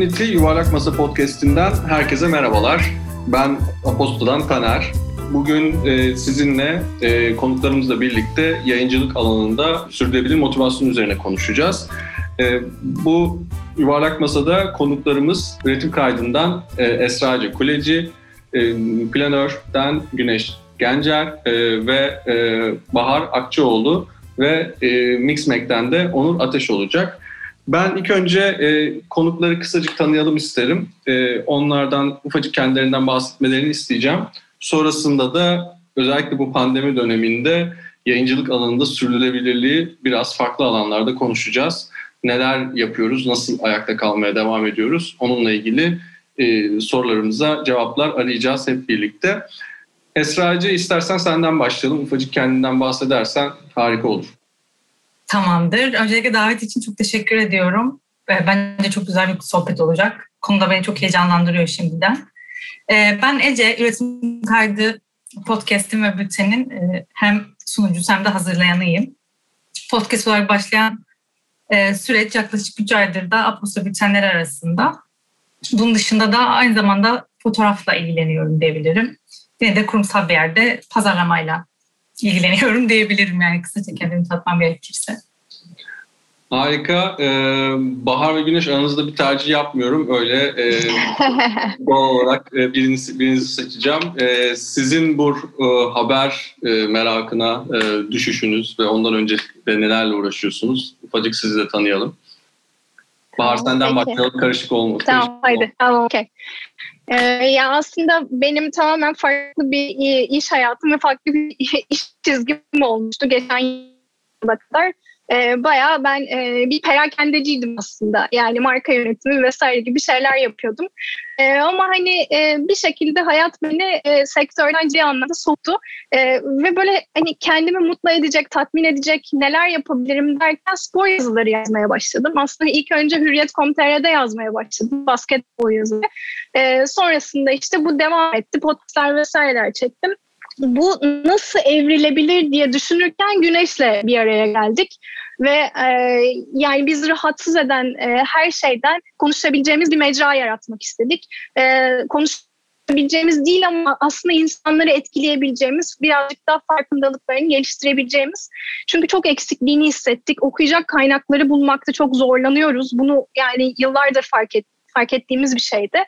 Community Yuvarlak Masa Podcast'inden herkese merhabalar. Ben Apostol'dan Taner. Bugün e, sizinle e, konuklarımızla birlikte yayıncılık alanında sürdürülebilir motivasyon üzerine konuşacağız. E, bu Yuvarlak Masa'da konuklarımız üretim kaydından Esra Hacı Kuleci, Planör'den Güneş Gencer ve Bahar Akçıoğlu ve Mixmac'ten de Onur Ateş olacak. Ben ilk önce e, konukları kısacık tanıyalım isterim. E, onlardan ufacık kendilerinden bahsetmelerini isteyeceğim. Sonrasında da özellikle bu pandemi döneminde yayıncılık alanında sürdürülebilirliği biraz farklı alanlarda konuşacağız. Neler yapıyoruz, nasıl ayakta kalmaya devam ediyoruz onunla ilgili e, sorularımıza cevaplar arayacağız hep birlikte. Esra'cı istersen senden başlayalım. Ufacık kendinden bahsedersen harika olur. Tamamdır. Öncelikle davet için çok teşekkür ediyorum. Bence çok güzel bir sohbet olacak. Konuda beni çok heyecanlandırıyor şimdiden. Ee, ben Ece, Üretim Kaydı podcast'im ve bültenin e, hem sunucusu hem de hazırlayanıyım. Podcast olarak başlayan e, süreç yaklaşık 3 aydır da Aposto bültenleri arasında. Bunun dışında da aynı zamanda fotoğrafla ilgileniyorum diyebilirim. Yine de kurumsal bir yerde pazarlamayla ilgileniyorum diyebilirim yani kısaca kendimi tatmam gerekirse. Harika. Ee, bahar ve güneş aranızda bir tercih yapmıyorum. Öyle e, doğal olarak e, birinizi, birinizi seçeceğim. E, sizin bu e, haber e, merakına e, düşüşünüz ve ondan önce de nelerle uğraşıyorsunuz? Ufacık sizi de tanıyalım. Bahar tamam, senden peki. başlayalım. Karışık olmasın. Tamam, haydi. Tamam, okey. Ee, ya aslında benim tamamen farklı bir iş hayatım ve farklı bir iş çizgim olmuştu geçen yıla kadar. E, bayağı ben e, bir perakendeciydim aslında. Yani marka yönetimi vesaire gibi şeyler yapıyordum. E, ama hani e, bir şekilde hayat beni e, sektörden ciddi anlamda soktu. E, ve böyle hani kendimi mutlu edecek, tatmin edecek neler yapabilirim derken spor yazıları yazmaya başladım. Aslında ilk önce Hürriyet.com.tr'de yazmaya başladım. Basketbol yazıları. E, sonrasında işte bu devam etti. Podcastlar vesaireler çektim bu nasıl evrilebilir diye düşünürken Güneş'le bir araya geldik ve e, yani biz rahatsız eden e, her şeyden konuşabileceğimiz bir mecra yaratmak istedik. E, konuşabileceğimiz değil ama aslında insanları etkileyebileceğimiz, birazcık daha farkındalıklarını geliştirebileceğimiz. Çünkü çok eksikliğini hissettik. Okuyacak kaynakları bulmakta çok zorlanıyoruz. Bunu yani yıllardır fark ettik fark ettiğimiz bir şeydi.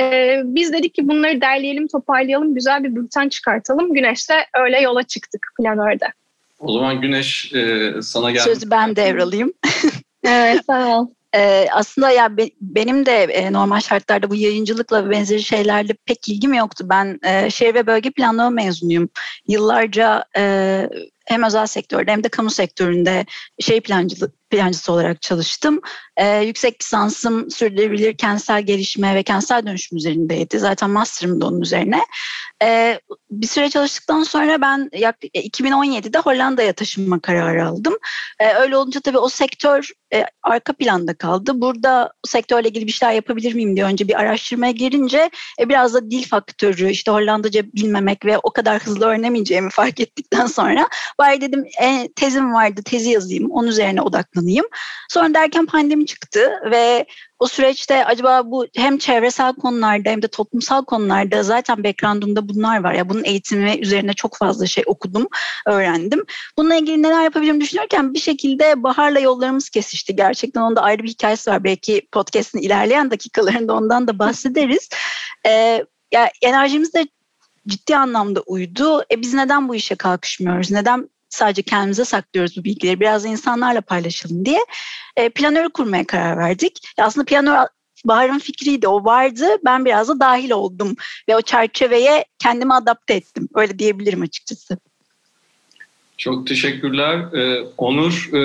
Ee, biz dedik ki bunları derleyelim, toparlayalım, güzel bir bülten çıkartalım. Güneş'te öyle yola çıktık planörde. O zaman Güneş e, sana geldi. Sözü ben devralayım. evet sağ ol. Ee, aslında ya be, benim de e, normal şartlarda bu yayıncılıkla ve benzeri şeylerle pek ilgim yoktu. Ben e, şehir ve bölge planlama mezunuyum. Yıllarca e, hem özel sektörde hem de kamu sektöründe şey plancılık plancısı olarak çalıştım. Ee, yüksek lisansım sürdürülebilir kentsel gelişme ve kentsel dönüşüm üzerindeydi. Zaten master'ım da onun üzerine. Ee, bir süre çalıştıktan sonra ben 2017'de Hollanda'ya taşınma kararı aldım. Ee, öyle olunca tabii o sektör e, arka planda kaldı. Burada sektörle ilgili bir şeyler yapabilir miyim diye önce bir araştırmaya girince e, biraz da dil faktörü, işte Hollandaca bilmemek ve o kadar hızlı öğrenemeyeceğimi fark ettikten sonra bari dedim e, tezim vardı, tezi yazayım, onun üzerine odaklanayım. Sonra derken pandemi çıktı ve o süreçte acaba bu hem çevresel konularda hem de toplumsal konularda zaten background'umda bunlar var. Ya bunun eğitimi üzerine çok fazla şey okudum, öğrendim. Bununla ilgili neler yapabilirim düşünürken bir şekilde Bahar'la yollarımız kesişti. Gerçekten onda ayrı bir hikayesi var. Belki podcast'in ilerleyen dakikalarında ondan da bahsederiz. Ee, ya enerjimiz de ciddi anlamda uydu. E biz neden bu işe kalkışmıyoruz? Neden sadece kendimize saklıyoruz bu bilgileri? Biraz da insanlarla paylaşalım diye e, planörü kurmaya karar verdik. Ya aslında planör Bahar'ın fikriydi, o vardı. Ben biraz da dahil oldum ve o çerçeveye kendimi adapte ettim. Öyle diyebilirim açıkçası. Çok teşekkürler. Ee, Onur, e,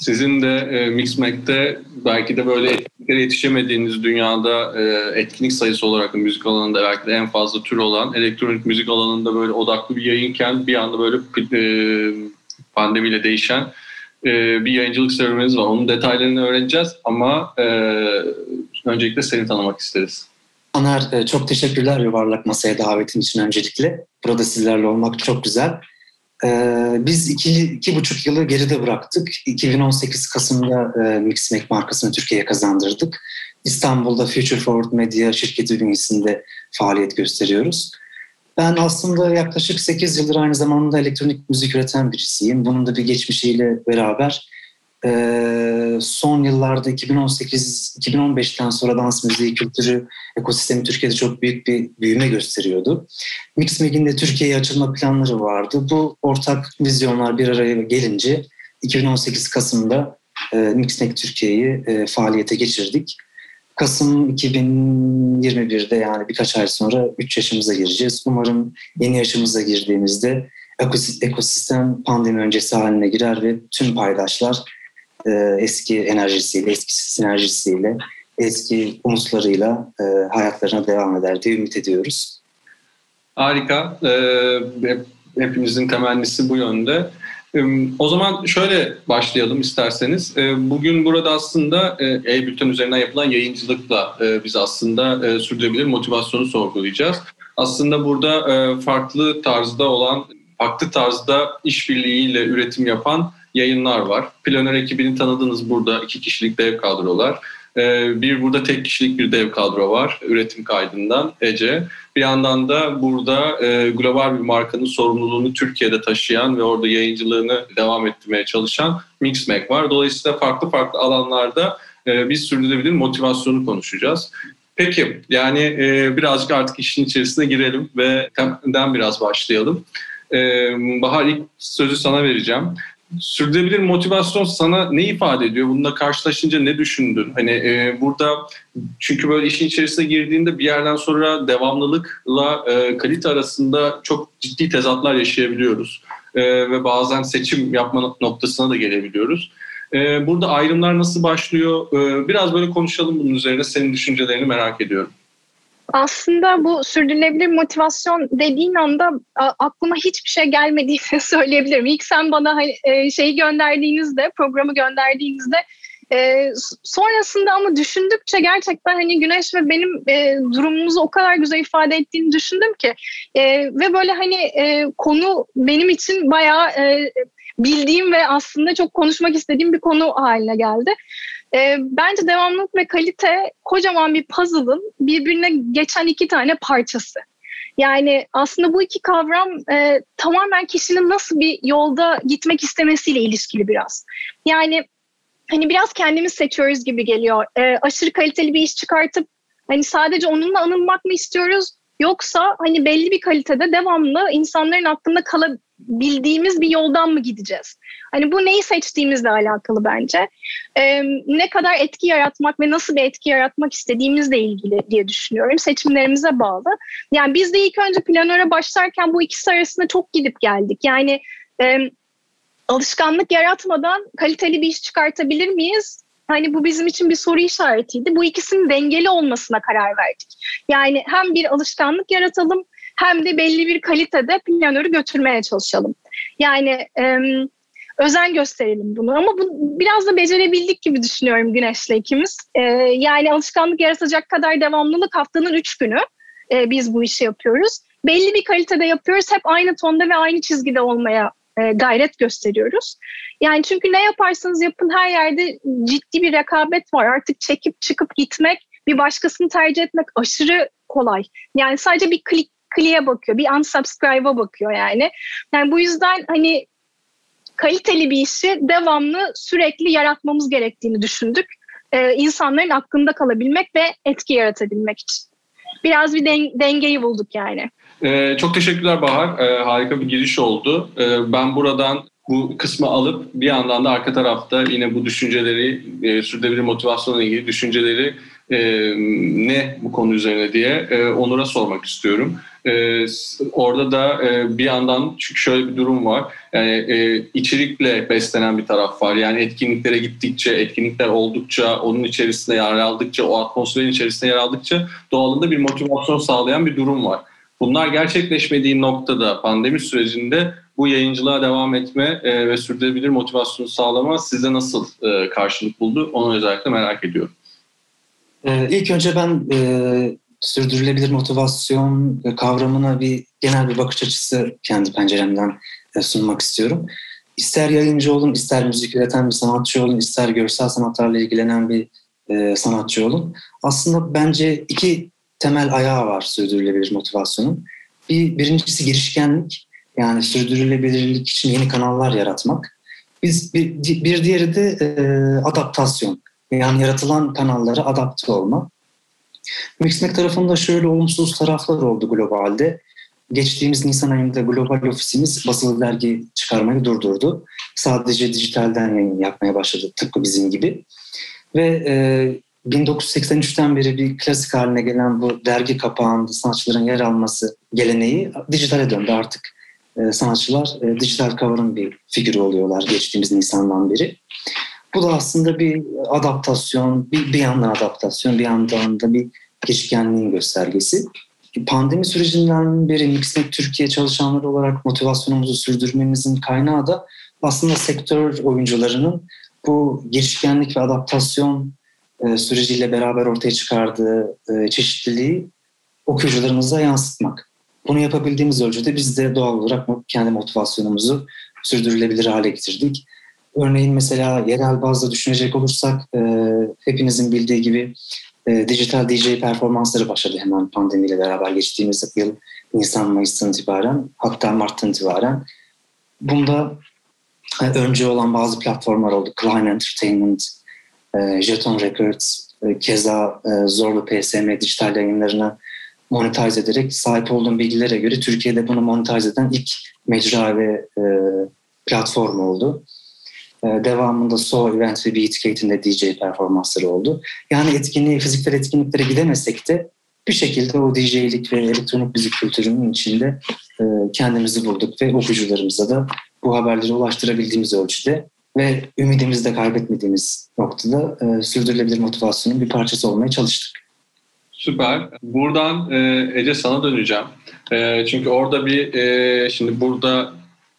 sizin de e, Mixmac'te belki de böyle etkinliklere yetişemediğiniz dünyada e, etkinlik sayısı olarak müzik alanında belki de en fazla tür olan elektronik müzik alanında böyle odaklı bir yayınken bir anda böyle e, pandemiyle değişen e, bir yayıncılık serüveniniz var. Onun detaylarını öğreneceğiz ama e, öncelikle seni tanımak isteriz. Anar e, çok teşekkürler Yuvarlak Masaya davetin için öncelikle. Burada sizlerle olmak çok güzel. Ee, biz iki, iki buçuk yılı geride bıraktık. 2018 Kasım'da e, Mixmake markasını Türkiye'ye kazandırdık. İstanbul'da Future Forward Media şirketi bünyesinde faaliyet gösteriyoruz. Ben aslında yaklaşık 8 yıldır aynı zamanda elektronik müzik üreten birisiyim. Bunun da bir geçmişiyle beraber e, son yıllarda 2018-2015'ten sonra dans müziği kültürü ekosistemi Türkiye'de çok büyük bir büyüme gösteriyordu. Mixmag'in de Türkiye'ye açılma planları vardı. Bu ortak vizyonlar bir araya gelince 2018 Kasım'da e, Mixmag Türkiye'yi e, faaliyete geçirdik. Kasım 2021'de yani birkaç ay sonra 3 yaşımıza gireceğiz. Umarım yeni yaşımıza girdiğimizde ekosistem pandemi öncesi haline girer ve tüm paydaşlar e, eski enerjisiyle, eski sinerjisiyle, eski umutlarıyla e, hayatlarına devam eder diye ümit ediyoruz. Harika. Ee, hepimizin temennisi bu yönde. O zaman şöyle başlayalım isterseniz. Bugün burada aslında e-bülten üzerinden yapılan yayıncılıkla biz aslında sürdürülebilir motivasyonu sorgulayacağız. Aslında burada farklı tarzda olan, farklı tarzda işbirliğiyle üretim yapan yayınlar var. Planör ekibini tanıdınız burada iki kişilik dev kadrolar. Ee, bir burada tek kişilik bir dev kadro var üretim kaydından Ece. Bir yandan da burada e, global bir markanın sorumluluğunu Türkiye'de taşıyan ve orada yayıncılığını devam ettirmeye çalışan Mixmag var. Dolayısıyla farklı farklı alanlarda e, biz sürdürülebilir motivasyonu konuşacağız. Peki yani e, birazcık artık işin içerisine girelim ve temden biraz başlayalım. Bahar ilk sözü sana vereceğim. Sürdürülebilir motivasyon sana ne ifade ediyor? Bununla karşılaşınca ne düşündün? Hani e, burada çünkü böyle işin içerisine girdiğinde bir yerden sonra devamlılıkla e, kalite arasında çok ciddi tezatlar yaşayabiliyoruz. E, ve bazen seçim yapma noktasına da gelebiliyoruz. E, burada ayrımlar nasıl başlıyor? E, biraz böyle konuşalım bunun üzerine. Senin düşüncelerini merak ediyorum. Aslında bu sürdürülebilir motivasyon dediğin anda aklıma hiçbir şey gelmediğini söyleyebilirim. İlk sen bana hani, e, şeyi gönderdiğinizde, programı gönderdiğinizde e, sonrasında ama düşündükçe gerçekten hani Güneş ve benim e, durumumuzu o kadar güzel ifade ettiğini düşündüm ki ve böyle hani konu benim için bayağı bildiğim ve aslında çok konuşmak istediğim bir konu haline geldi. E, bence devamlılık ve kalite kocaman bir puzzle'ın birbirine geçen iki tane parçası. Yani aslında bu iki kavram e, tamamen kişinin nasıl bir yolda gitmek istemesiyle ilişkili biraz. Yani hani biraz kendimiz seçiyoruz gibi geliyor. E, aşırı kaliteli bir iş çıkartıp hani sadece onunla anılmak mı istiyoruz? Yoksa hani belli bir kalitede devamlı insanların aklında kalabildiğimiz bir yoldan mı gideceğiz? Hani bu neyi seçtiğimizle alakalı bence. Ee, ne kadar etki yaratmak ve nasıl bir etki yaratmak istediğimizle ilgili diye düşünüyorum. Seçimlerimize bağlı. Yani biz de ilk önce planöre başlarken bu ikisi arasında çok gidip geldik. Yani e, alışkanlık yaratmadan kaliteli bir iş çıkartabilir miyiz? Hani bu bizim için bir soru işaretiydi. Bu ikisinin dengeli olmasına karar verdik. Yani hem bir alışkanlık yaratalım hem de belli bir kalitede planörü götürmeye çalışalım. Yani e, özen gösterelim bunu. Ama bu, biraz da becerebildik gibi düşünüyorum Güneş'le ikimiz. E, yani alışkanlık yaratacak kadar devamlılık haftanın üç günü e, biz bu işi yapıyoruz. Belli bir kalitede yapıyoruz. Hep aynı tonda ve aynı çizgide olmaya e, gayret gösteriyoruz. Yani çünkü ne yaparsanız yapın her yerde ciddi bir rekabet var. Artık çekip çıkıp gitmek, bir başkasını tercih etmek aşırı kolay. Yani sadece bir klik kliğe bakıyor, bir unsubscribe'a bakıyor yani. Yani bu yüzden hani kaliteli bir işi devamlı sürekli yaratmamız gerektiğini düşündük. Ee, insanların aklında kalabilmek ve etki yaratabilmek için. Biraz bir den- dengeyi bulduk yani. Ee, çok teşekkürler Bahar. Ee, harika bir giriş oldu. Ee, ben buradan bu kısmı alıp bir yandan da arka tarafta yine bu düşünceleri, e, sürdürülebilir motivasyonla ilgili düşünceleri e, ne bu konu üzerine diye e, Onur'a sormak istiyorum. E, orada da e, bir yandan çünkü şöyle bir durum var. Yani e, içerikle beslenen bir taraf var. Yani etkinliklere gittikçe, etkinlikler oldukça, onun içerisinde yer aldıkça, o atmosferin içerisinde yer aldıkça doğalında bir motivasyon sağlayan bir durum var. Bunlar gerçekleşmediği noktada pandemi sürecinde bu yayıncılığa devam etme e, ve sürdürülebilir motivasyonu sağlama size nasıl e, karşılık buldu? Onu özellikle merak ediyorum. Ee, ilk önce ben e, sürdürülebilir motivasyon kavramına bir genel bir bakış açısı kendi penceremden e, sunmak istiyorum. İster yayıncı olun, ister müzik üreten bir sanatçı olun, ister görsel sanatlarla ilgilenen bir e, sanatçı olun. Aslında bence iki temel ayağı var sürdürülebilir motivasyonun. Bir, birincisi girişkenlik. Yani sürdürülebilirlik için yeni kanallar yaratmak. Biz bir, bir diğeri de e, adaptasyon. Yani yaratılan kanallara adapte olma. Mixmek tarafında şöyle olumsuz taraflar oldu globalde. Geçtiğimiz Nisan ayında global ofisimiz basılı dergi çıkarmayı durdurdu. Sadece dijitalden yayın yapmaya başladı tıpkı bizim gibi. Ve e, 1983'ten beri bir klasik haline gelen bu dergi kapağında sanatçıların yer alması geleneği dijitale döndü artık. E, sanatçılar e, dijital cover'ın bir figürü oluyorlar geçtiğimiz Nisan'dan beri. Bu da aslında bir adaptasyon, bir, bir yandan adaptasyon, bir yandan da bir geçişkenliğin göstergesi. Pandemi sürecinden beri Mixnet Türkiye çalışanları olarak motivasyonumuzu sürdürmemizin kaynağı da aslında sektör oyuncularının bu girişkenlik ve adaptasyon e, süreciyle beraber ortaya çıkardığı e, çeşitliliği okuyucularımıza yansıtmak. Bunu yapabildiğimiz ölçüde biz de doğal olarak kendi motivasyonumuzu sürdürülebilir hale getirdik. Örneğin mesela yerel bazda düşünecek olursak e, hepinizin bildiği gibi e, dijital DJ performansları başladı hemen pandemiyle beraber geçtiğimiz yıl Nisan Mayıs'tan itibaren hatta Mart'tan itibaren. Bunda e, önce olan bazı platformlar oldu. Klein Entertainment, e, Jeton Records, e, keza e, Zorlu PSM dijital yayınlarına monetize ederek sahip olduğum bilgilere göre Türkiye'de bunu monetize eden ilk mecra ve e, platform oldu. E, devamında So Event ve Beatgate'in de DJ performansları oldu. Yani etkinliğe, fiziksel etkinliklere gidemesek de bir şekilde o DJ'lik ve elektronik müzik kültürünün içinde e, kendimizi bulduk ve okuyucularımıza da bu haberleri ulaştırabildiğimiz ölçüde ve ümidimizi de kaybetmediğimiz noktada e, sürdürülebilir motivasyonun bir parçası olmaya çalıştık. Süper. Buradan e, Ece sana döneceğim. Çünkü orada bir, şimdi burada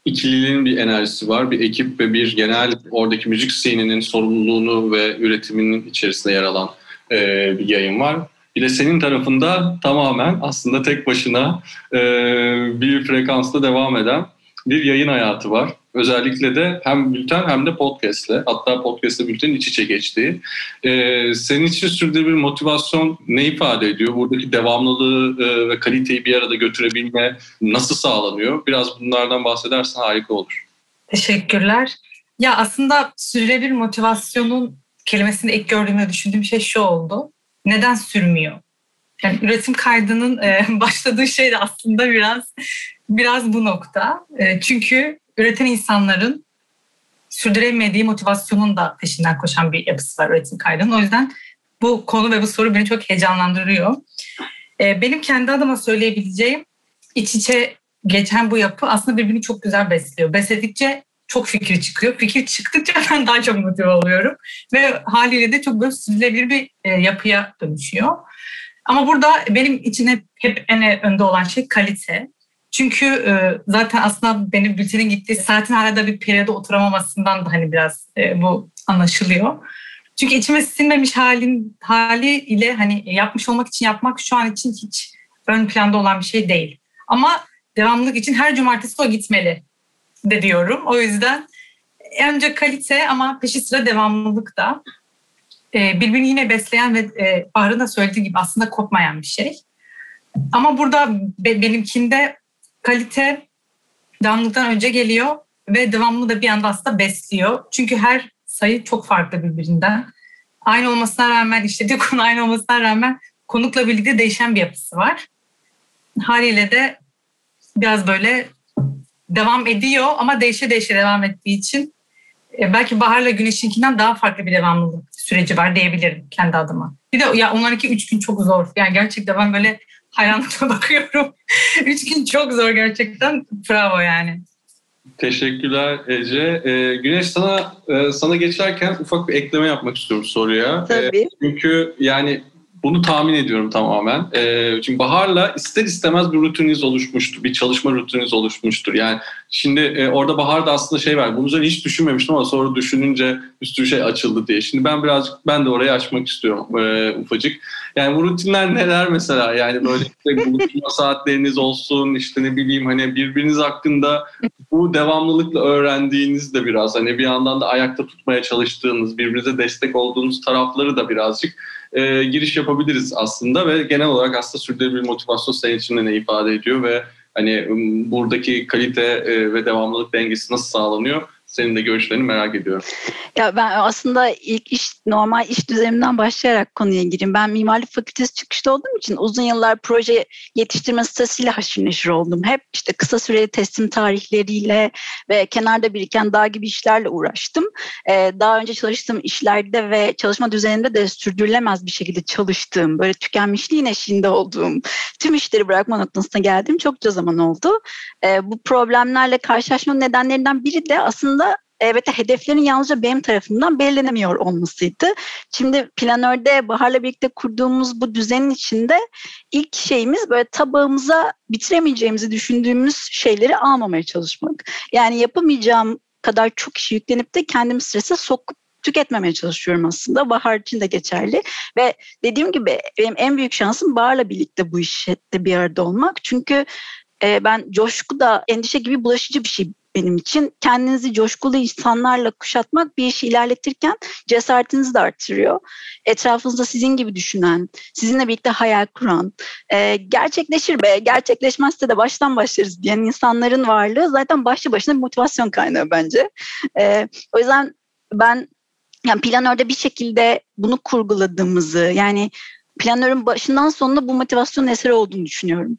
ikililiğin bir enerjisi var. Bir ekip ve bir genel oradaki müzik scene'inin sorumluluğunu ve üretiminin içerisinde yer alan e, bir yayın var. Bir de senin tarafında tamamen aslında tek başına e, bir frekansta devam eden bir yayın hayatı var. Özellikle de hem bülten hem de podcastle hatta podcastle bültenin iç içe geçtiği. Ee, senin için sürdürülebilir motivasyon ne ifade ediyor? Buradaki devamlılığı e, ve kaliteyi bir arada götürebilme nasıl sağlanıyor? Biraz bunlardan bahsedersen harika olur. Teşekkürler. Ya aslında sürdürülebilir motivasyonun kelimesini ilk gördüğümde düşündüğüm şey şu oldu. Neden sürmüyor? Yani üretim kaydının e, başladığı şey de aslında biraz biraz bu nokta. E, çünkü üreten insanların sürdüremediği motivasyonun da peşinden koşan bir yapısı var üretim kaydının. O yüzden bu konu ve bu soru beni çok heyecanlandırıyor. E, benim kendi adıma söyleyebileceğim iç içe geçen bu yapı aslında birbirini çok güzel besliyor. Besledikçe çok fikir çıkıyor. Fikir çıktıkça ben daha çok motive oluyorum. Ve haliyle de çok böyle sürdürülebilir bir yapıya dönüşüyor. Ama burada benim için hep, hep en önde olan şey kalite. Çünkü e, zaten aslında benim bültenin gittiği saatin hala da bir periyoda oturamamasından da hani biraz e, bu anlaşılıyor. Çünkü içime sinmemiş halin hali ile hani yapmış olmak için yapmak şu an için hiç ön planda olan bir şey değil. Ama devamlılık için her cumartesi o gitmeli de diyorum. O yüzden önce kalite ama peşi sıra devamlılık da e, birbirini yine besleyen ve Bahar'ın da söylediği gibi aslında kopmayan bir şey. Ama burada be, benimkinde kalite devamlılıktan önce geliyor ve devamlı da bir anda aslında besliyor. Çünkü her sayı çok farklı birbirinden. Aynı olmasına rağmen, işlediği konu aynı olmasına rağmen konukla birlikte değişen bir yapısı var. Haliyle de biraz böyle devam ediyor ama değişe değişe devam ettiği için e, belki Bahar'la Güneş'inkinden daha farklı bir devamlılık süreci var diyebilirim kendi adıma. Bir de ya onlarınki üç gün çok zor. Yani gerçekten ben böyle hayranlıkla bakıyorum. üç gün çok zor gerçekten. Bravo yani. Teşekkürler Ece. Ee, Güneş sana e, sana geçerken ufak bir ekleme yapmak istiyorum soruya. Tabii. E, çünkü yani bunu tahmin ediyorum tamamen. E, çünkü Bahar'la ister istemez bir rutininiz oluşmuştur. Bir çalışma rutininiz oluşmuştur. Yani şimdi e, orada Bahar'da aslında şey var. Bunun üzerine hiç düşünmemiştim ama sonra düşününce bir sürü şey açıldı diye. Şimdi ben birazcık ben de orayı açmak istiyorum e, ufacık. Yani bu rutinler neler mesela? Yani böyle işte buluşma saatleriniz olsun işte ne bileyim hani birbiriniz hakkında bu devamlılıkla öğrendiğiniz de biraz hani bir yandan da ayakta tutmaya çalıştığınız, birbirinize destek olduğunuz tarafları da birazcık e, giriş yapabiliriz aslında ve genel olarak aslında sürdürülebilir motivasyon senin için ne ifade ediyor ve hani buradaki kalite e, ve devamlılık dengesi nasıl sağlanıyor? Senin de görüşlerini merak ediyorum. Ya ben aslında ilk iş normal iş düzenimden başlayarak konuya gireyim. Ben mimarlık fakültesi çıkışlı olduğum için uzun yıllar proje yetiştirme statüsüyle haşır neşir oldum. Hep işte kısa süreli teslim tarihleriyle ve kenarda biriken dağ gibi işlerle uğraştım. Ee, daha önce çalıştığım işlerde ve çalışma düzeninde de sürdürülemez bir şekilde çalıştığım, böyle tükenmişliğin eşiğinde olduğum, tüm işleri bırakma noktasına geldiğim çokça zaman oldu. Ee, bu problemlerle karşılaşma nedenlerinden biri de aslında evet hedeflerin yalnızca benim tarafından belirlenemiyor olmasıydı. Şimdi planörde Bahar'la birlikte kurduğumuz bu düzenin içinde ilk şeyimiz böyle tabağımıza bitiremeyeceğimizi düşündüğümüz şeyleri almamaya çalışmak. Yani yapamayacağım kadar çok işi yüklenip de kendimi strese sokup tüketmemeye çalışıyorum aslında. Bahar için de geçerli. Ve dediğim gibi benim en büyük şansım Bahar'la birlikte bu işte bir arada olmak. Çünkü e, ben coşku da endişe gibi bulaşıcı bir şey benim için. Kendinizi coşkulu insanlarla kuşatmak bir işi ilerletirken cesaretinizi de artırıyor. Etrafınızda sizin gibi düşünen, sizinle birlikte hayal kuran, e, gerçekleşir be, gerçekleşmezse de baştan başlarız diyen insanların varlığı zaten başlı başına bir motivasyon kaynağı bence. E, o yüzden ben yani planörde bir şekilde bunu kurguladığımızı yani planörün başından sonuna bu motivasyon eseri olduğunu düşünüyorum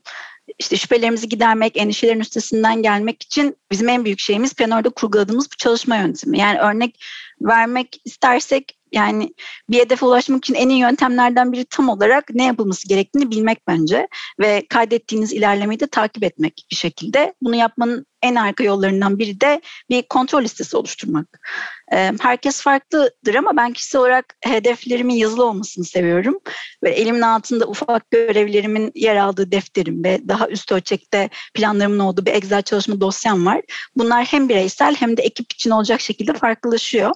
işte şüphelerimizi gidermek, endişelerin üstesinden gelmek için bizim en büyük şeyimiz planörde kurguladığımız bu çalışma yöntemi. Yani örnek vermek istersek yani bir hedefe ulaşmak için en iyi yöntemlerden biri tam olarak ne yapılması gerektiğini bilmek bence ve kaydettiğiniz ilerlemeyi de takip etmek bir şekilde. Bunu yapmanın en arka yollarından biri de bir kontrol listesi oluşturmak. Herkes farklıdır ama ben kişisel olarak hedeflerimin yazılı olmasını seviyorum. Ve elimin altında ufak görevlerimin yer aldığı defterim ve daha üst ölçekte planlarımın olduğu bir Excel çalışma dosyam var. Bunlar hem bireysel hem de ekip için olacak şekilde farklılaşıyor.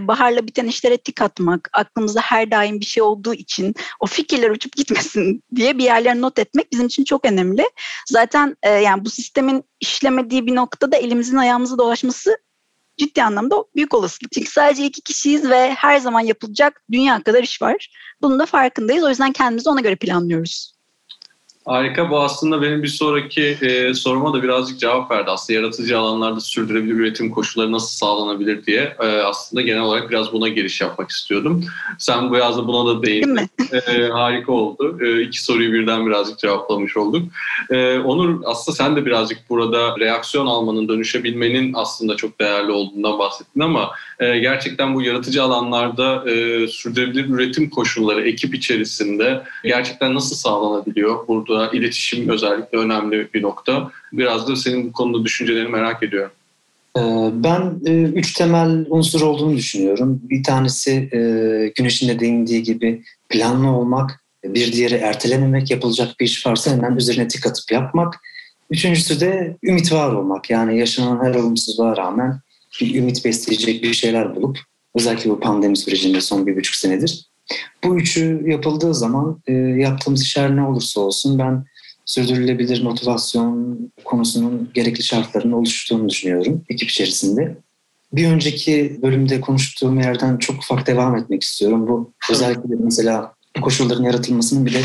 Baharla biten işlere tik atmak, aklımızda her daim bir şey olduğu için o fikirler uçup gitmesin diye bir yerlere not etmek bizim için çok önemli. Zaten yani bu sistemin işlemediği bir noktada elimizin ayağımıza dolaşması ciddi anlamda büyük olasılık. Çünkü sadece iki kişiyiz ve her zaman yapılacak dünya kadar iş var. Bunun da farkındayız. O yüzden kendimizi ona göre planlıyoruz. Harika. Bu aslında benim bir sonraki e, soruma da birazcık cevap verdi. Aslında yaratıcı alanlarda sürdürülebilir üretim koşulları nasıl sağlanabilir diye e, aslında genel olarak biraz buna giriş yapmak istiyordum. Sen bu yazda buna da değindin. E, harika oldu. E, iki soruyu birden birazcık cevaplamış olduk. E, Onur aslında sen de birazcık burada reaksiyon almanın, dönüşebilmenin aslında çok değerli olduğundan bahsettin ama e, gerçekten bu yaratıcı alanlarda e, sürdürülebilir üretim koşulları ekip içerisinde gerçekten nasıl sağlanabiliyor? Burada burada iletişim özellikle önemli bir nokta. Biraz da senin bu konuda düşüncelerini merak ediyorum. Ee, ben e, üç temel unsur olduğunu düşünüyorum. Bir tanesi e, Güneş'in de değindiği gibi planlı olmak, bir diğeri ertelememek, yapılacak bir iş varsa hemen üzerine tik atıp yapmak. Üçüncüsü de ümit var olmak. Yani yaşanan her olumsuzluğa rağmen bir ümit besleyecek bir şeyler bulup özellikle bu pandemi sürecinde son bir buçuk senedir bu üçü yapıldığı zaman e, yaptığımız işler ne olursa olsun ben sürdürülebilir motivasyon konusunun gerekli şartlarının oluştuğunu düşünüyorum ekip içerisinde. Bir önceki bölümde konuştuğum yerden çok ufak devam etmek istiyorum. Bu özellikle mesela koşulların yaratılmasının bile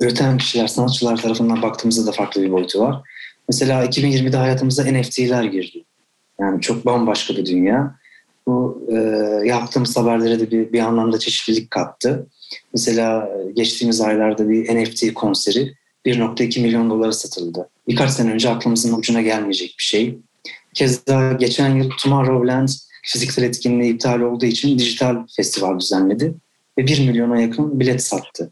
üreten kişiler, sanatçılar tarafından baktığımızda da farklı bir boyutu var. Mesela 2020'de hayatımıza NFT'ler girdi. Yani çok bambaşka bir dünya bu e, yaptığımız haberlere de bir, bir anlamda çeşitlilik kattı. Mesela geçtiğimiz aylarda bir NFT konseri 1.2 milyon dolara satıldı. Birkaç sene önce aklımızın ucuna gelmeyecek bir şey. Keza geçen yıl Tomorrowland fiziksel etkinliği iptal olduğu için dijital festival düzenledi ve 1 milyona yakın bilet sattı.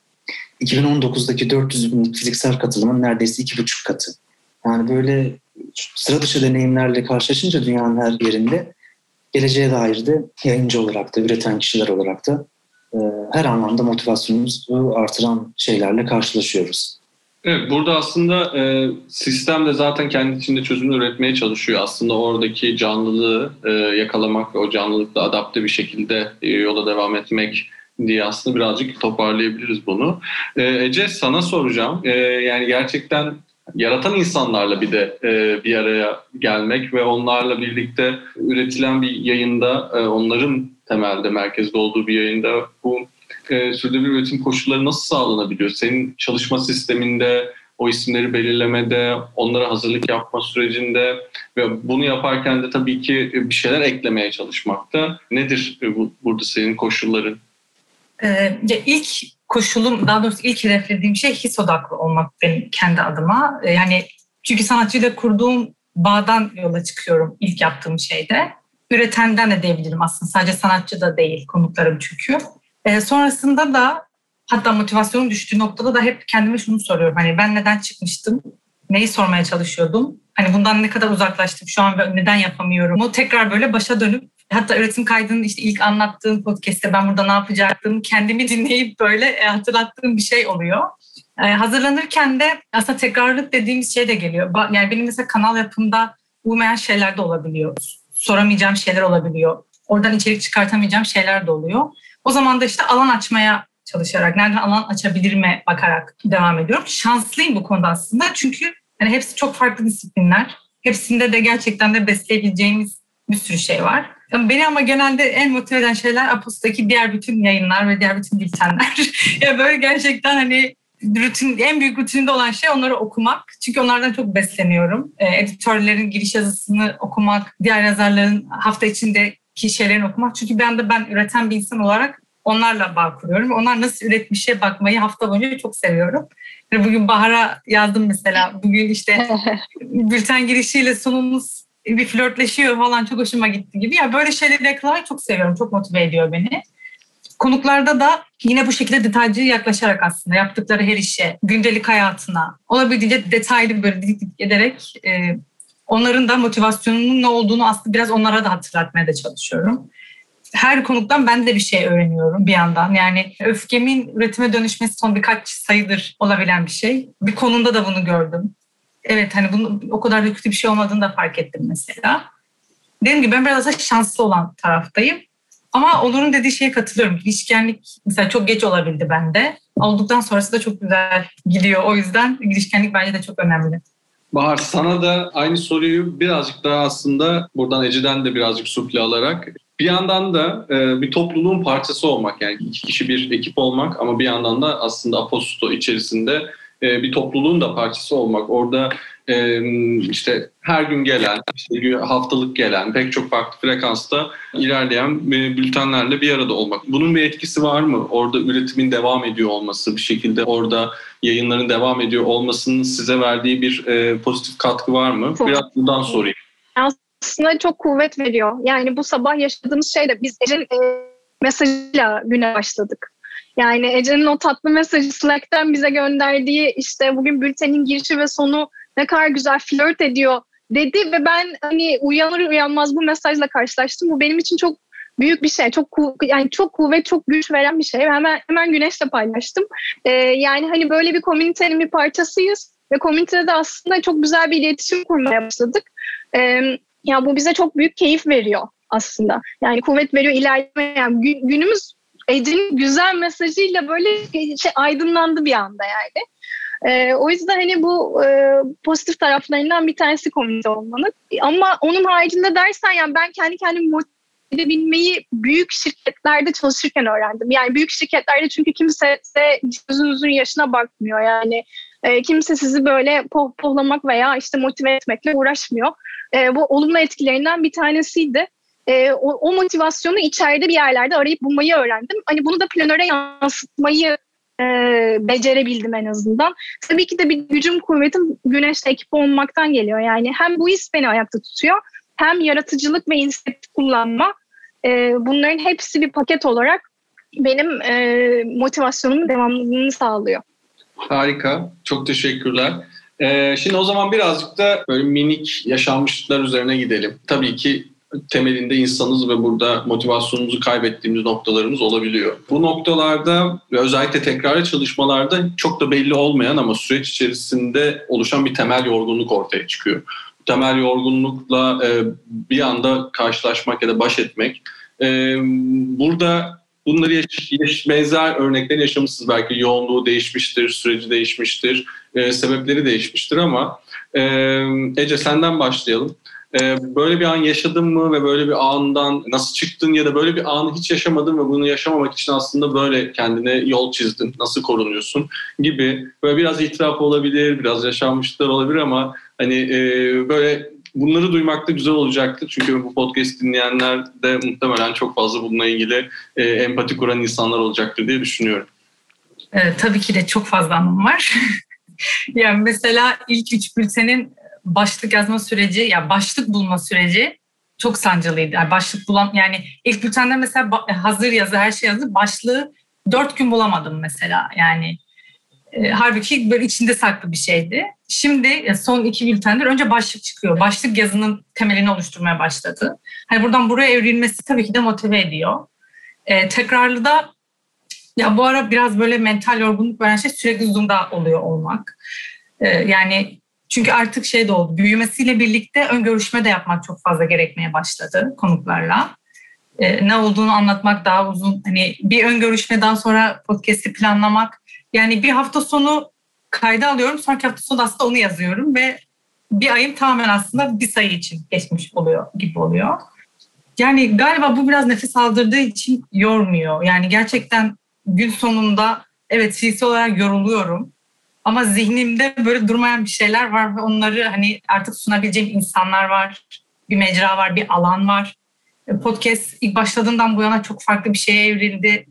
2019'daki 400 binlik fiziksel katılımın neredeyse iki buçuk katı. Yani böyle sıra dışı deneyimlerle karşılaşınca dünyanın her yerinde geleceğe dair de yayıncı olarak da, üreten kişiler olarak da e, her anlamda motivasyonumuzu artıran şeylerle karşılaşıyoruz. Evet, burada aslında e, sistem de zaten kendi içinde çözüm üretmeye çalışıyor. Aslında oradaki canlılığı e, yakalamak o canlılıkla adapte bir şekilde e, yola devam etmek diye aslında birazcık toparlayabiliriz bunu. Ee, Ece sana soracağım. Ee, yani gerçekten yaratan insanlarla bir de e, bir araya gelmek ve onlarla birlikte üretilen bir yayında e, onların temelde merkezde olduğu bir yayında bu e, sürdürülebilir üretim koşulları nasıl sağlanabiliyor? Senin çalışma sisteminde o isimleri belirlemede, onlara hazırlık yapma sürecinde ve bunu yaparken de tabii ki bir şeyler eklemeye çalışmakta. Nedir bu, burada senin koşulların? Ee, ilk koşulum, daha doğrusu ilk hedeflediğim şey his odaklı olmak benim kendi adıma. Ee, yani çünkü sanatçıyla kurduğum bağdan yola çıkıyorum ilk yaptığım şeyde. Üretenden de diyebilirim aslında. Sadece sanatçı da değil konuklarım çünkü. Ee, sonrasında da hatta motivasyonum düştüğü noktada da hep kendime şunu soruyorum. Hani ben neden çıkmıştım? Neyi sormaya çalışıyordum? Hani bundan ne kadar uzaklaştım şu an ve neden yapamıyorum? O tekrar böyle başa dönüp hatta üretim kaydının işte ilk anlattığım podcast'te ben burada ne yapacaktım kendimi dinleyip böyle e, hatırlattığım bir şey oluyor. Ee, hazırlanırken de aslında tekrarlık dediğimiz şey de geliyor. Yani benim mesela kanal yapımda uymayan şeyler de olabiliyor. Soramayacağım şeyler olabiliyor. Oradan içerik çıkartamayacağım şeyler de oluyor. O zaman da işte alan açmaya çalışarak, nereden alan açabilirime bakarak devam ediyorum. Şanslıyım bu konuda aslında çünkü hani hepsi çok farklı disiplinler. Hepsinde de gerçekten de besleyebileceğimiz bir sürü şey var. Beni ama genelde en motive eden şeyler Apost'taki diğer bütün yayınlar ve diğer bütün bültenler. ya böyle gerçekten hani rutin, en büyük rutininde olan şey onları okumak. Çünkü onlardan çok besleniyorum. E, editörlerin giriş yazısını okumak, diğer yazarların hafta içindeki şeylerini okumak. Çünkü ben de ben üreten bir insan olarak onlarla bağ kuruyorum. Onlar nasıl üretmişe bakmayı hafta boyunca çok seviyorum. Bugün Bahar'a yazdım mesela. Bugün işte bülten girişiyle sonumuz bir flörtleşiyor falan çok hoşuma gitti gibi. Ya böyle şeyleri yakalamayı çok seviyorum. Çok motive ediyor beni. Konuklarda da yine bu şekilde detaycı yaklaşarak aslında yaptıkları her işe, gündelik hayatına olabildiğince detaylı böyle didik didik ederek e, onların da motivasyonunun ne olduğunu aslında biraz onlara da hatırlatmaya da çalışıyorum her konuktan ben de bir şey öğreniyorum bir yandan. Yani öfkemin üretime dönüşmesi son birkaç sayıdır olabilen bir şey. Bir konunda da bunu gördüm. Evet hani bunun o kadar da kötü bir şey olmadığını da fark ettim mesela. Dediğim gibi ben biraz da şanslı olan taraftayım. Ama Onur'un dediği şeye katılıyorum. İlişkenlik mesela çok geç olabildi bende. Olduktan sonrası da çok güzel gidiyor. O yüzden ilişkenlik bence de çok önemli. Bahar sana da aynı soruyu birazcık daha aslında buradan Ece'den de birazcık sufle alarak bir yandan da e, bir topluluğun parçası olmak yani iki kişi bir ekip olmak ama bir yandan da aslında Aposto içerisinde e, bir topluluğun da parçası olmak. Orada e, işte her gün gelen, işte haftalık gelen, pek çok farklı frekansta ilerleyen e, bültenlerle bir arada olmak. Bunun bir etkisi var mı? Orada üretimin devam ediyor olması, bir şekilde orada yayınların devam ediyor olmasının size verdiği bir e, pozitif katkı var mı? Biraz bundan sorayım aslında çok kuvvet veriyor. Yani bu sabah yaşadığımız şey de biz Ece'nin e, mesajıyla güne başladık. Yani Ece'nin o tatlı mesajı Slack'ten bize gönderdiği işte bugün bültenin girişi ve sonu ne kadar güzel flört ediyor dedi ve ben hani uyanır uyanmaz bu mesajla karşılaştım. Bu benim için çok büyük bir şey. Çok yani çok kuvvet, çok güç veren bir şey. Hemen hemen Güneş'le paylaştım. Ee, yani hani böyle bir komünitenin bir parçasıyız ve komünitede de aslında çok güzel bir iletişim kurmaya başladık. Ee, ya bu bize çok büyük keyif veriyor aslında. Yani kuvvet veriyor ilerleme. Yani günümüz Ece'nin güzel mesajıyla böyle şey aydınlandı bir anda yani. Ee, o yüzden hani bu e, pozitif taraflarından bir tanesi komünite olmanın. Ama onun haricinde dersen yani ben kendi kendimi motive edebilmeyi büyük şirketlerde çalışırken öğrendim. Yani büyük şirketlerde çünkü kimse gözünüzün yaşına bakmıyor. Yani e, kimse sizi böyle pohpohlamak veya işte motive etmekle uğraşmıyor. E, bu olumlu etkilerinden bir tanesiydi. E, o, o motivasyonu içeride bir yerlerde arayıp bulmayı öğrendim. Hani bunu da planöre yansıtmayı e, becerebildim en azından. Tabii ki de bir gücüm kuvvetim güneşte ekip olmaktan geliyor. Yani hem bu his beni ayakta tutuyor hem yaratıcılık ve inisiyatif kullanma e, bunların hepsi bir paket olarak benim e, motivasyonumun devamlılığını sağlıyor. Harika. Çok teşekkürler. Ee, şimdi o zaman birazcık da böyle minik yaşanmışlıklar üzerine gidelim. Tabii ki temelinde insanız ve burada motivasyonumuzu kaybettiğimiz noktalarımız olabiliyor. Bu noktalarda ve özellikle tekrarlı çalışmalarda çok da belli olmayan ama süreç içerisinde oluşan bir temel yorgunluk ortaya çıkıyor. Bu temel yorgunlukla e, bir anda karşılaşmak ya da baş etmek. E, burada bunları yaş, yaş, benzer örnekleri yaşamışsınız. Belki yoğunluğu değişmiştir, süreci değişmiştir, e, sebepleri değişmiştir ama Ece senden başlayalım. E, böyle bir an yaşadın mı ve böyle bir andan nasıl çıktın ya da böyle bir anı hiç yaşamadın ve bunu yaşamamak için aslında böyle kendine yol çizdin, nasıl korunuyorsun gibi böyle biraz itiraf olabilir, biraz yaşanmışlıklar olabilir ama hani e, böyle bunları duymak da güzel olacaktır. Çünkü bu podcast dinleyenler de muhtemelen çok fazla bununla ilgili e, empati kuran insanlar olacaktır diye düşünüyorum. E, tabii ki de çok fazla anım var. yani mesela ilk üç bültenin başlık yazma süreci, ya yani başlık bulma süreci çok sancılıydı. Yani başlık bulam yani ilk bültende mesela hazır yazı her şey yazı başlığı dört gün bulamadım mesela yani e, halbuki böyle içinde saklı bir şeydi. Şimdi e, son iki bültendir önce başlık çıkıyor. Başlık yazının temelini oluşturmaya başladı. Hani buradan buraya evrilmesi tabii ki de motive ediyor. E, tekrarlı da ya bu ara biraz böyle mental yorgunluk veren şey sürekli Zoom'da oluyor olmak. E, yani çünkü artık şey de oldu. Büyümesiyle birlikte ön görüşme de yapmak çok fazla gerekmeye başladı konuklarla. E, ne olduğunu anlatmak daha uzun. Hani bir ön görüşmeden sonra podcast'i planlamak. Yani bir hafta sonu kayda alıyorum. Sonraki hafta sonu aslında onu yazıyorum ve bir ayım tamamen aslında bir sayı için geçmiş oluyor gibi oluyor. Yani galiba bu biraz nefes aldırdığı için yormuyor. Yani gerçekten gün sonunda evet fiziksel olarak yoruluyorum. Ama zihnimde böyle durmayan bir şeyler var ve onları hani artık sunabileceğim insanlar var. Bir mecra var, bir alan var. E, podcast ilk başladığından bu yana çok farklı bir şeye evrildi.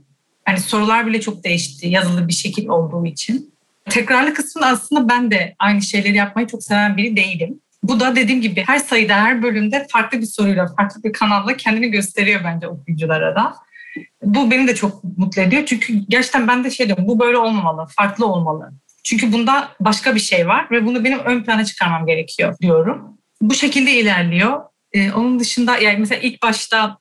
Hani sorular bile çok değişti yazılı bir şekil olduğu için. Tekrarlı kısmında aslında ben de aynı şeyleri yapmayı çok seven biri değilim. Bu da dediğim gibi her sayıda, her bölümde farklı bir soruyla, farklı bir kanalla kendini gösteriyor bence okuyuculara da. Bu beni de çok mutlu ediyor. Çünkü gerçekten ben de şey diyorum, bu böyle olmamalı, farklı olmalı. Çünkü bunda başka bir şey var ve bunu benim ön plana çıkarmam gerekiyor diyorum. Bu şekilde ilerliyor. Ee, onun dışında yani mesela ilk başta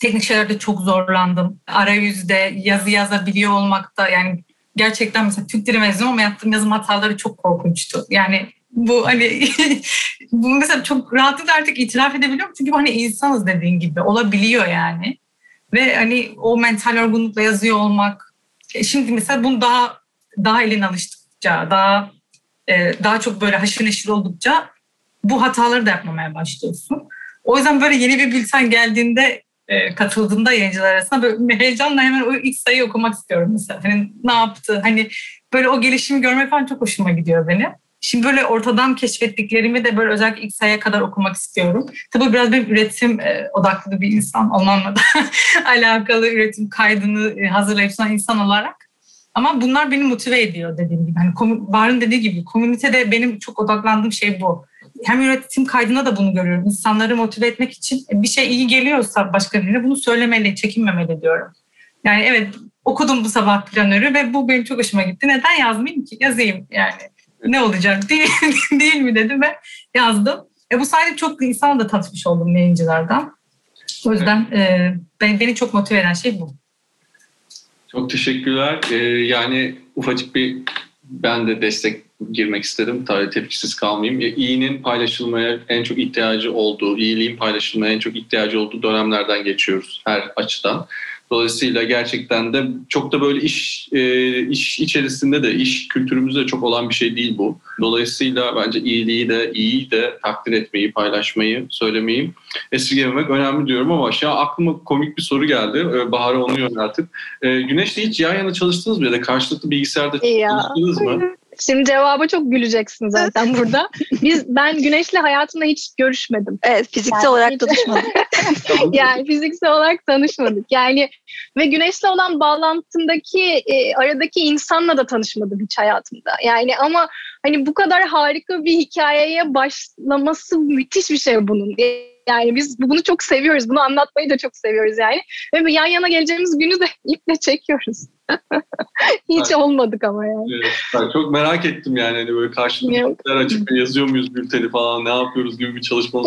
teknik şeylerde çok zorlandım. Arayüzde yazı yazabiliyor olmakta yani gerçekten mesela Türk dili mezunu ama yaptığım yazım hataları çok korkunçtu. Yani bu hani bu mesela çok rahatlıkla artık itiraf edebiliyorum çünkü hani insanız dediğin gibi olabiliyor yani. Ve hani o mental yorgunlukla yazıyor olmak. E, şimdi mesela bunu daha daha eline alıştıkça, daha e, daha çok böyle haşır neşir oldukça bu hataları da yapmamaya başlıyorsun. O yüzden böyle yeni bir bülten geldiğinde e, katıldığında yayıncılar arasında böyle heyecanla hemen o ilk sayıyı okumak istiyorum mesela. Hani ne yaptı? Hani böyle o gelişimi görmek falan çok hoşuma gidiyor benim. Şimdi böyle ortadan keşfettiklerimi de böyle özellikle ilk sayıya kadar okumak istiyorum. Tabii biraz bir üretim e, odaklı bir insan olmamla da alakalı üretim kaydını e, hazırlayıp insan olarak. Ama bunlar beni motive ediyor dediğim gibi. Hani Bahar'ın dediği gibi komünitede benim çok odaklandığım şey bu hem üretim kaydına da bunu görüyorum. İnsanları motive etmek için bir şey iyi geliyorsa başka birine bunu söylemeli, çekinmemeli diyorum. Yani evet okudum bu sabah planörü ve bu benim çok hoşuma gitti. Neden yazmayayım ki? Yazayım yani. Ne olacak değil, değil mi dedim ve yazdım. E bu sayede çok insanla da tanışmış oldum yayıncılardan. O yüzden e, beni çok motive eden şey bu. Çok teşekkürler. Ee, yani ufacık bir ben de destek girmek istedim. Tabii tepkisiz kalmayayım. İyinin paylaşılmaya en çok ihtiyacı olduğu, iyiliğin paylaşılmaya en çok ihtiyacı olduğu dönemlerden geçiyoruz her açıdan. Dolayısıyla gerçekten de çok da böyle iş e, iş içerisinde de iş kültürümüzde çok olan bir şey değil bu. Dolayısıyla bence iyiliği de iyi de takdir etmeyi, paylaşmayı, söylemeyi esirgememek önemli diyorum ama şu an aklıma komik bir soru geldi. E, Bahar'a onu yöneltip. E, Güneş'le hiç yan yana çalıştınız mı ya da karşılıklı bilgisayarda çalıştınız mı? Şimdi cevaba çok güleceksin zaten burada. Biz ben Güneş'le hayatımda hiç görüşmedim. Evet, fiziksel yani, olarak tanışmadık. yani fiziksel olarak tanışmadık. Yani ve Güneş'le olan bağlantımdaki e, aradaki insanla da tanışmadım hiç hayatımda. Yani ama hani bu kadar harika bir hikayeye başlaması müthiş bir şey bunun. Yani biz bunu çok seviyoruz. Bunu anlatmayı da çok seviyoruz yani. Ve yan yana geleceğimiz günü de iple çekiyoruz. Hiç evet. olmadık ama yani. Evet, çok merak ettim yani hani böyle karşılıklı açıp yazıyor muyuz bülteni falan ne yapıyoruz gibi bir çalışma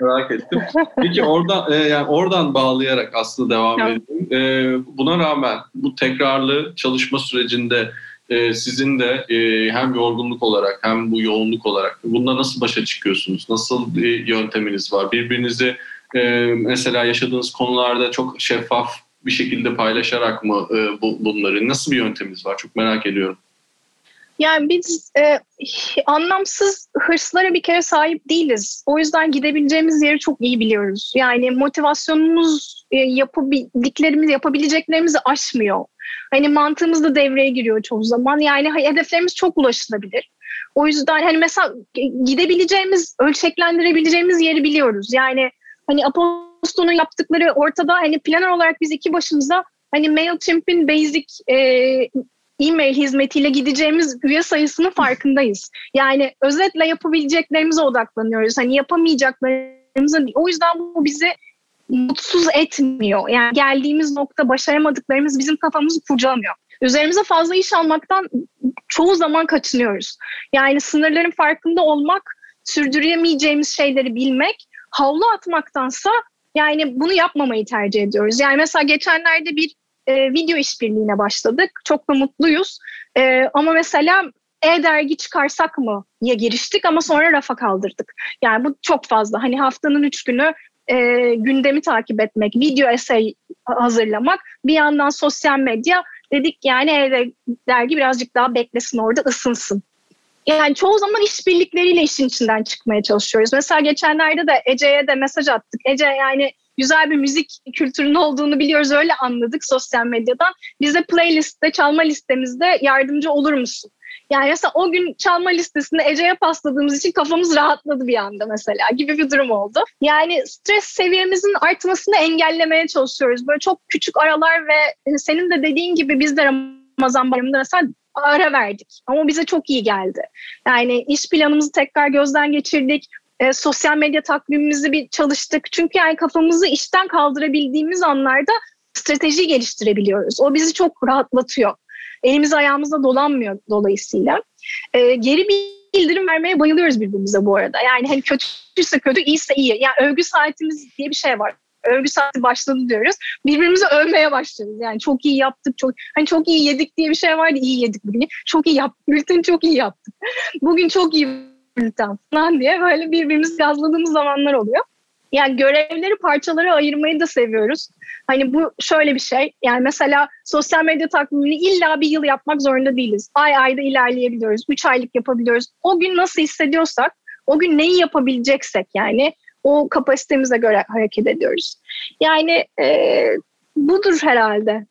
merak ettim. Peki oradan e, yani oradan bağlayarak aslında devam evet. edelim. E, buna rağmen bu tekrarlı çalışma sürecinde e, sizin de e, hem yorgunluk olarak hem bu yoğunluk olarak bunda nasıl başa çıkıyorsunuz? Nasıl bir yönteminiz var? Birbirinizi e, mesela yaşadığınız konularda çok şeffaf bir şekilde paylaşarak mı e, bu, bunları? Nasıl bir yöntemimiz var? Çok merak ediyorum. Yani biz e, anlamsız hırslara bir kere sahip değiliz. O yüzden gidebileceğimiz yeri çok iyi biliyoruz. Yani motivasyonumuz e, yapabildiklerimiz, yapabileceklerimizi aşmıyor. Hani mantığımız da devreye giriyor çoğu zaman. Yani hedeflerimiz çok ulaşılabilir. O yüzden hani mesela gidebileceğimiz, ölçeklendirebileceğimiz yeri biliyoruz. Yani hani Aposto'nun yaptıkları ortada. Hani planör olarak biz iki başımıza hani MailChimp'in basic e, e-mail hizmetiyle gideceğimiz üye sayısının farkındayız. Yani özetle yapabileceklerimize odaklanıyoruz. Hani yapamayacaklarımıza değil. O yüzden bu bizi mutsuz etmiyor. Yani geldiğimiz nokta başaramadıklarımız bizim kafamızı kurcalamıyor. Üzerimize fazla iş almaktan çoğu zaman kaçınıyoruz. Yani sınırların farkında olmak, sürdüremeyeceğimiz şeyleri bilmek, havlu atmaktansa yani bunu yapmamayı tercih ediyoruz. Yani mesela geçenlerde bir e, video işbirliğine başladık. Çok da mutluyuz. E, ama mesela e-dergi çıkarsak mı diye giriştik ama sonra rafa kaldırdık. Yani bu çok fazla. Hani haftanın üç günü e, gündemi takip etmek, video essay hazırlamak, bir yandan sosyal medya dedik yani e-dergi birazcık daha beklesin orada ısınsın. Yani çoğu zaman işbirlikleriyle işin içinden çıkmaya çalışıyoruz. Mesela geçenlerde de Ece'ye de mesaj attık. Ece yani güzel bir müzik kültürünün olduğunu biliyoruz öyle anladık sosyal medyadan. Bize playlistte, çalma listemizde yardımcı olur musun? Yani mesela o gün çalma listesinde Ece'ye pasladığımız için kafamız rahatladı bir anda mesela gibi bir durum oldu. Yani stres seviyemizin artmasını engellemeye çalışıyoruz. Böyle çok küçük aralar ve senin de dediğin gibi biz de Ramazan bayramında mesela ara verdik. Ama bize çok iyi geldi. Yani iş planımızı tekrar gözden geçirdik e, sosyal medya takvimimizi bir çalıştık. Çünkü yani kafamızı işten kaldırabildiğimiz anlarda strateji geliştirebiliyoruz. O bizi çok rahatlatıyor. Elimiz ayağımızda dolanmıyor dolayısıyla. E, geri bildirim vermeye bayılıyoruz birbirimize bu arada. Yani hani kötüyse kötü, iyiyse iyi. Yani övgü saatimiz diye bir şey var. Övgü saati başladı diyoruz. Birbirimizi övmeye başlıyoruz. Yani çok iyi yaptık, çok hani çok iyi yedik diye bir şey vardı. İyi yedik bugün. Çok iyi yaptık. Bülteni çok iyi yaptık. Bugün çok iyi bülten falan diye böyle birbirimizi gazladığımız zamanlar oluyor. Yani görevleri parçalara ayırmayı da seviyoruz. Hani bu şöyle bir şey. Yani mesela sosyal medya takvimini illa bir yıl yapmak zorunda değiliz. Ay ayda ilerleyebiliyoruz. Üç aylık yapabiliyoruz. O gün nasıl hissediyorsak, o gün neyi yapabileceksek yani o kapasitemize göre hareket ediyoruz. Yani e, budur herhalde.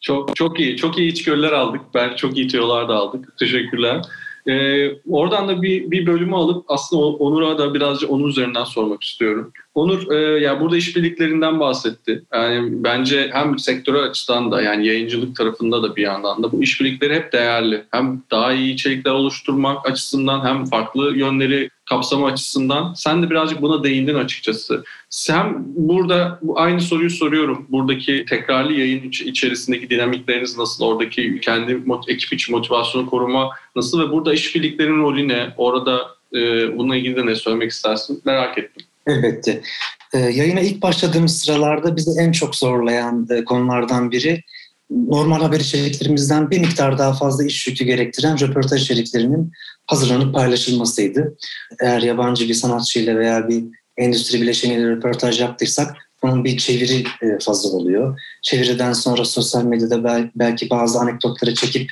Çok çok iyi. Çok iyi içgörüler aldık. Ben çok iyi tüyolar da aldık. Teşekkürler. Ee, oradan da bir, bir bölümü alıp aslında Onur'a da birazcık onun üzerinden sormak istiyorum. Onur e, ya burada işbirliklerinden bahsetti. Yani bence hem sektörel açıdan da yani yayıncılık tarafında da bir yandan da bu işbirlikleri hep değerli. Hem daha iyi içerikler oluşturmak açısından hem farklı yönleri kapsama açısından. Sen de birazcık buna değindin açıkçası. Sen burada bu aynı soruyu soruyorum. Buradaki tekrarlı yayın içerisindeki dinamikleriniz nasıl? Oradaki kendi ekip içi motivasyonu koruma nasıl ve burada işbirliklerin rolü ne? Orada e, bununla ilgili de ne söylemek istersin? Merak ettim. Elbette. E, yayına ilk başladığımız sıralarda bizi en çok zorlayan e, konulardan biri normal haber içeriklerimizden bir miktar daha fazla iş yükü gerektiren röportaj içeriklerinin hazırlanıp paylaşılmasıydı. Eğer yabancı bir sanatçıyla veya bir endüstri bileşeniyle röportaj yaptıysak bunun bir çeviri e, fazla oluyor. Çeviriden sonra sosyal medyada belki bazı anekdotları çekip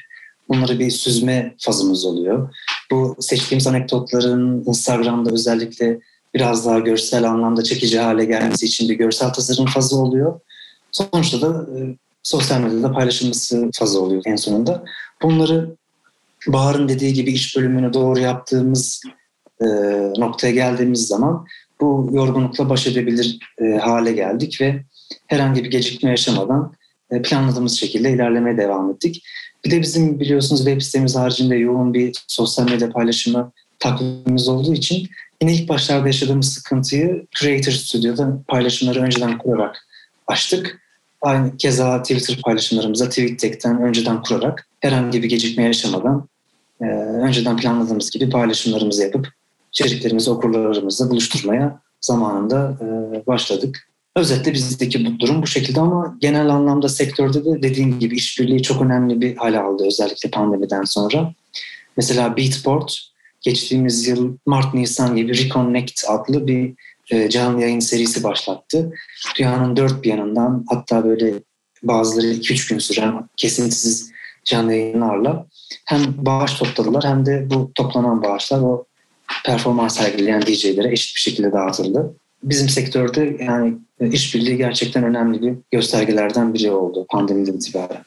bunları bir süzme fazımız oluyor. Bu seçtiğimiz anekdotların Instagram'da özellikle biraz daha görsel anlamda çekici hale gelmesi için bir görsel tasarım fazla oluyor. Sonuçta da e, sosyal medyada paylaşılması fazla oluyor en sonunda. Bunları Bahar'ın dediği gibi iş bölümünü doğru yaptığımız e, noktaya geldiğimiz zaman bu yorgunlukla baş edebilir e, hale geldik ve herhangi bir gecikme yaşamadan e, planladığımız şekilde ilerlemeye devam ettik. Bir de bizim biliyorsunuz web sitemiz haricinde yoğun bir sosyal medya paylaşımı takvimimiz olduğu için yine ilk başlarda yaşadığımız sıkıntıyı Creator Studio'da paylaşımları önceden kurarak açtık. Aynı keza Twitter paylaşımlarımıza TweetDeck'ten önceden kurarak herhangi bir gecikme yaşamadan e, önceden planladığımız gibi paylaşımlarımızı yapıp içeriklerimizi okurlarımızla buluşturmaya zamanında e, başladık. Özetle bizdeki bu durum bu şekilde ama genel anlamda sektörde de dediğim gibi işbirliği çok önemli bir hale aldı özellikle pandemiden sonra. Mesela Beatport geçtiğimiz yıl Mart-Nisan gibi Reconnect adlı bir e, canlı yayın serisi başlattı. Dünyanın dört bir yanından hatta böyle bazıları 2-3 gün süren kesintisiz canlı yayınlarla hem bağış topladılar hem de bu toplanan bağışlar o performans sergileyen DJ'lere eşit bir şekilde dağıtıldı. Bizim sektörde yani işbirliği gerçekten önemli bir göstergelerden biri oldu pandemiden itibaren.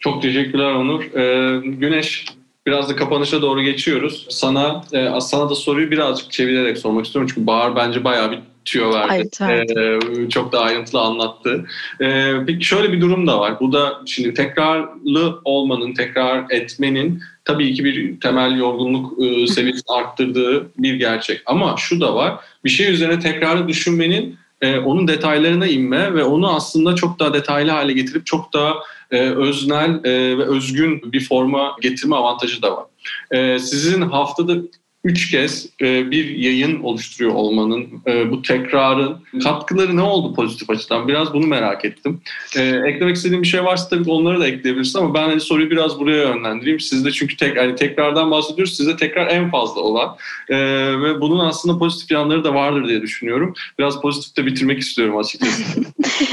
Çok teşekkürler Onur. Ee, Güneş biraz da kapanışa doğru geçiyoruz. Sana e, sana da soruyu birazcık çevirerek sormak istiyorum. Çünkü Bahar bence bayağı bir tüyo verdi. Evet, evet. Çok da ayrıntılı anlattı. Ee, peki şöyle bir durum da var. Bu da şimdi tekrarlı olmanın, tekrar etmenin tabii ki bir temel yorgunluk e, seviyesini arttırdığı bir gerçek. Ama şu da var. Bir şey üzerine tekrarı düşünmenin e, onun detaylarına inme ve onu aslında çok daha detaylı hale getirip çok daha e, öznel e, ve özgün bir forma getirme avantajı da var. E, sizin haftada üç kez e, bir yayın oluşturuyor olmanın, e, bu tekrarın katkıları ne oldu pozitif açıdan? Biraz bunu merak ettim. E, eklemek istediğim bir şey varsa tabii onları da ekleyebilirsin ama ben hani soruyu biraz buraya yönlendireyim. Sizde çünkü tek, hani tekrardan bahsediyoruz. Sizde tekrar en fazla olan e, ve bunun aslında pozitif yanları da vardır diye düşünüyorum. Biraz pozitifte bitirmek istiyorum açıkçası.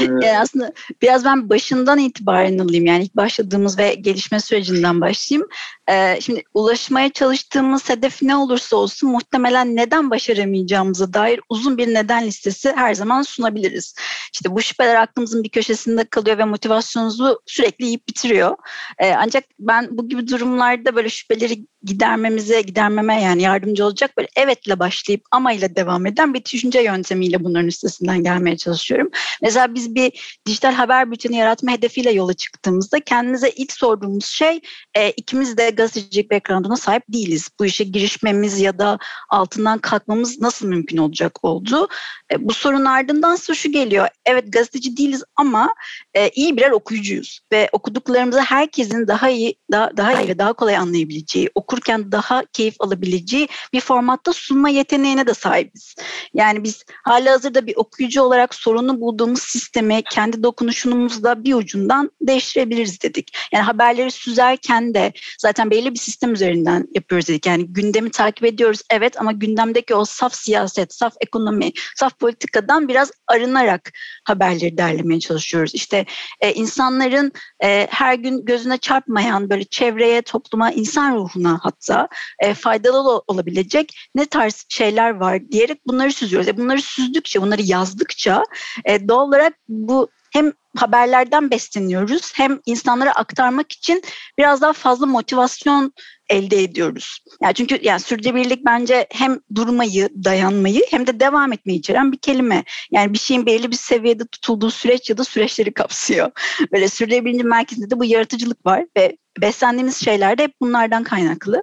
yani aslında biraz ben başından itibaren alayım. Yani ilk başladığımız ve gelişme sürecinden başlayayım. Ee, şimdi ulaşmaya çalıştığımız hedef ne olursa olsun muhtemelen neden başaramayacağımıza dair uzun bir neden listesi her zaman sunabiliriz. İşte bu şüpheler aklımızın bir köşesinde kalıyor ve motivasyonumuzu sürekli yiyip bitiriyor. Ee, ancak ben bu gibi durumlarda böyle şüpheleri gidermemize, gidermeme yani yardımcı olacak böyle evetle başlayıp ama ile devam eden bir düşünce yöntemiyle bunların üstesinden gelmeye çalışıyorum. Mesela biz bir dijital haber bülteni yaratma hedefiyle yola çıktığımızda kendimize ilk sorduğumuz şey e, ikimiz de gazetecilik background'una sahip değiliz. Bu işe girişmemiz ya da altından kalkmamız nasıl mümkün olacak oldu. E, bu sorun ardından şu geliyor. Evet gazeteci değiliz ama e, iyi birer okuyucuyuz ve okuduklarımızı herkesin daha iyi, daha, daha iyi ve daha kolay anlayabileceği, okurken daha keyif alabileceği bir formatta sunma yeteneğine de sahibiz. Yani biz hala hazırda bir okuyucu olarak sorunu bulduğumuz sistemi kendi dokunuşumuzla bir ucundan değiştirebiliriz dedik. Yani haberleri süzerken de zaten belli bir sistem üzerinden yapıyoruz dedik. Yani gündemi takip ediyoruz evet ama gündemdeki o saf siyaset, saf ekonomi, saf politikadan biraz arınarak haberleri derlemeye çalışıyoruz. İşte e, insanların e, her gün gözüne çarpmayan böyle çevreye, topluma, insan ruhuna hatta e, faydalı olabilecek ne tarz şeyler var diyerek bunları süzüyoruz. E, bunları süzdükçe, bunları yazdıkça e, doğal olarak bu hem haberlerden besleniyoruz hem insanlara aktarmak için biraz daha fazla motivasyon elde ediyoruz. Yani çünkü yani sürdürülebilirlik bence hem durmayı, dayanmayı hem de devam etmeyi içeren bir kelime. Yani bir şeyin belli bir seviyede tutulduğu süreç ya da süreçleri kapsıyor. Böyle sürdürülebilirliğin merkezinde de bu yaratıcılık var ve beslendiğimiz şeyler de hep bunlardan kaynaklı.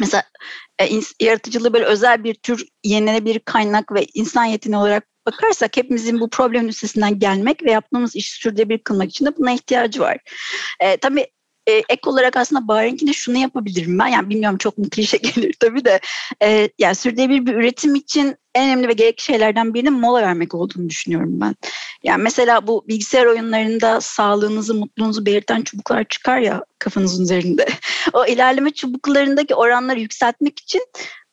Mesela e, yaratıcılığı böyle özel bir tür yenilenebilir kaynak ve insan yeteneği olarak bakarsak hepimizin bu problemin üstesinden gelmek ve yaptığımız işi sürdürülebilir kılmak için de buna ihtiyacı var. E, tabii e, ek olarak aslında Bahreyn'kinde şunu yapabilirim ben. Yani bilmiyorum çok mu klişe gelir tabii de. E, yani sürdürülebilir bir üretim için en önemli ve gerekli şeylerden birinin mola vermek olduğunu düşünüyorum ben. Yani mesela bu bilgisayar oyunlarında sağlığınızı, mutluluğunuzu belirten çubuklar çıkar ya kafanızın üzerinde. o ilerleme çubuklarındaki oranları yükseltmek için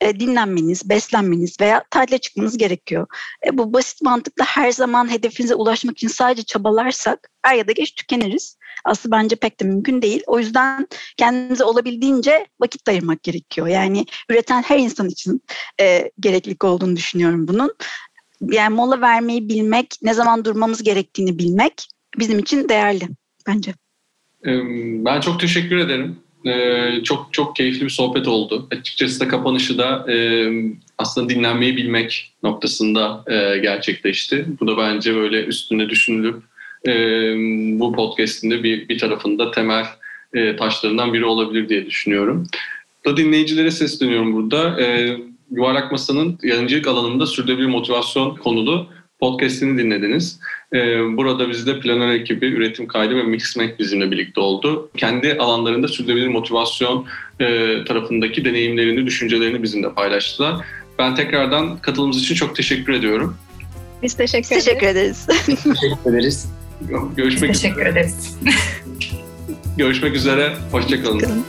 e, dinlenmeniz, beslenmeniz veya tatile çıkmanız gerekiyor. E, bu basit mantıkla her zaman hedefinize ulaşmak için sadece çabalarsak er ya da geç tükeniriz. Aslında bence pek de mümkün değil. O yüzden kendinize olabildiğince vakit ayırmak gerekiyor. Yani üreten her insan için e, gereklilik olduğunu düşünüyorum bunun. Yani mola vermeyi bilmek, ne zaman durmamız gerektiğini bilmek bizim için değerli bence. Ben çok teşekkür ederim. Çok çok keyifli bir sohbet oldu. Açıkçası da kapanışı da aslında dinlenmeyi bilmek noktasında gerçekleşti. Bu da bence böyle üstüne düşünülüp bu podcast'in de bir, bir tarafında temel taşlarından biri olabilir diye düşünüyorum. Da dinleyicilere sesleniyorum burada. Yuvarlak Masa'nın yayıncılık alanında sürdürülebilir motivasyon konulu podcast'ini dinlediniz. Ee, burada bizde planör ekibi, üretim kaydı ve Mixmek bizimle birlikte oldu. Kendi alanlarında sürdürülebilir motivasyon e, tarafındaki deneyimlerini, düşüncelerini bizimle paylaştılar. Ben tekrardan katılımınız için çok teşekkür ediyorum. Biz teşekkür, Biz teşekkür ederiz. teşekkür ederiz. Görüşmek Teşekkür ederiz. Görüşmek üzere. Hoşçakalın.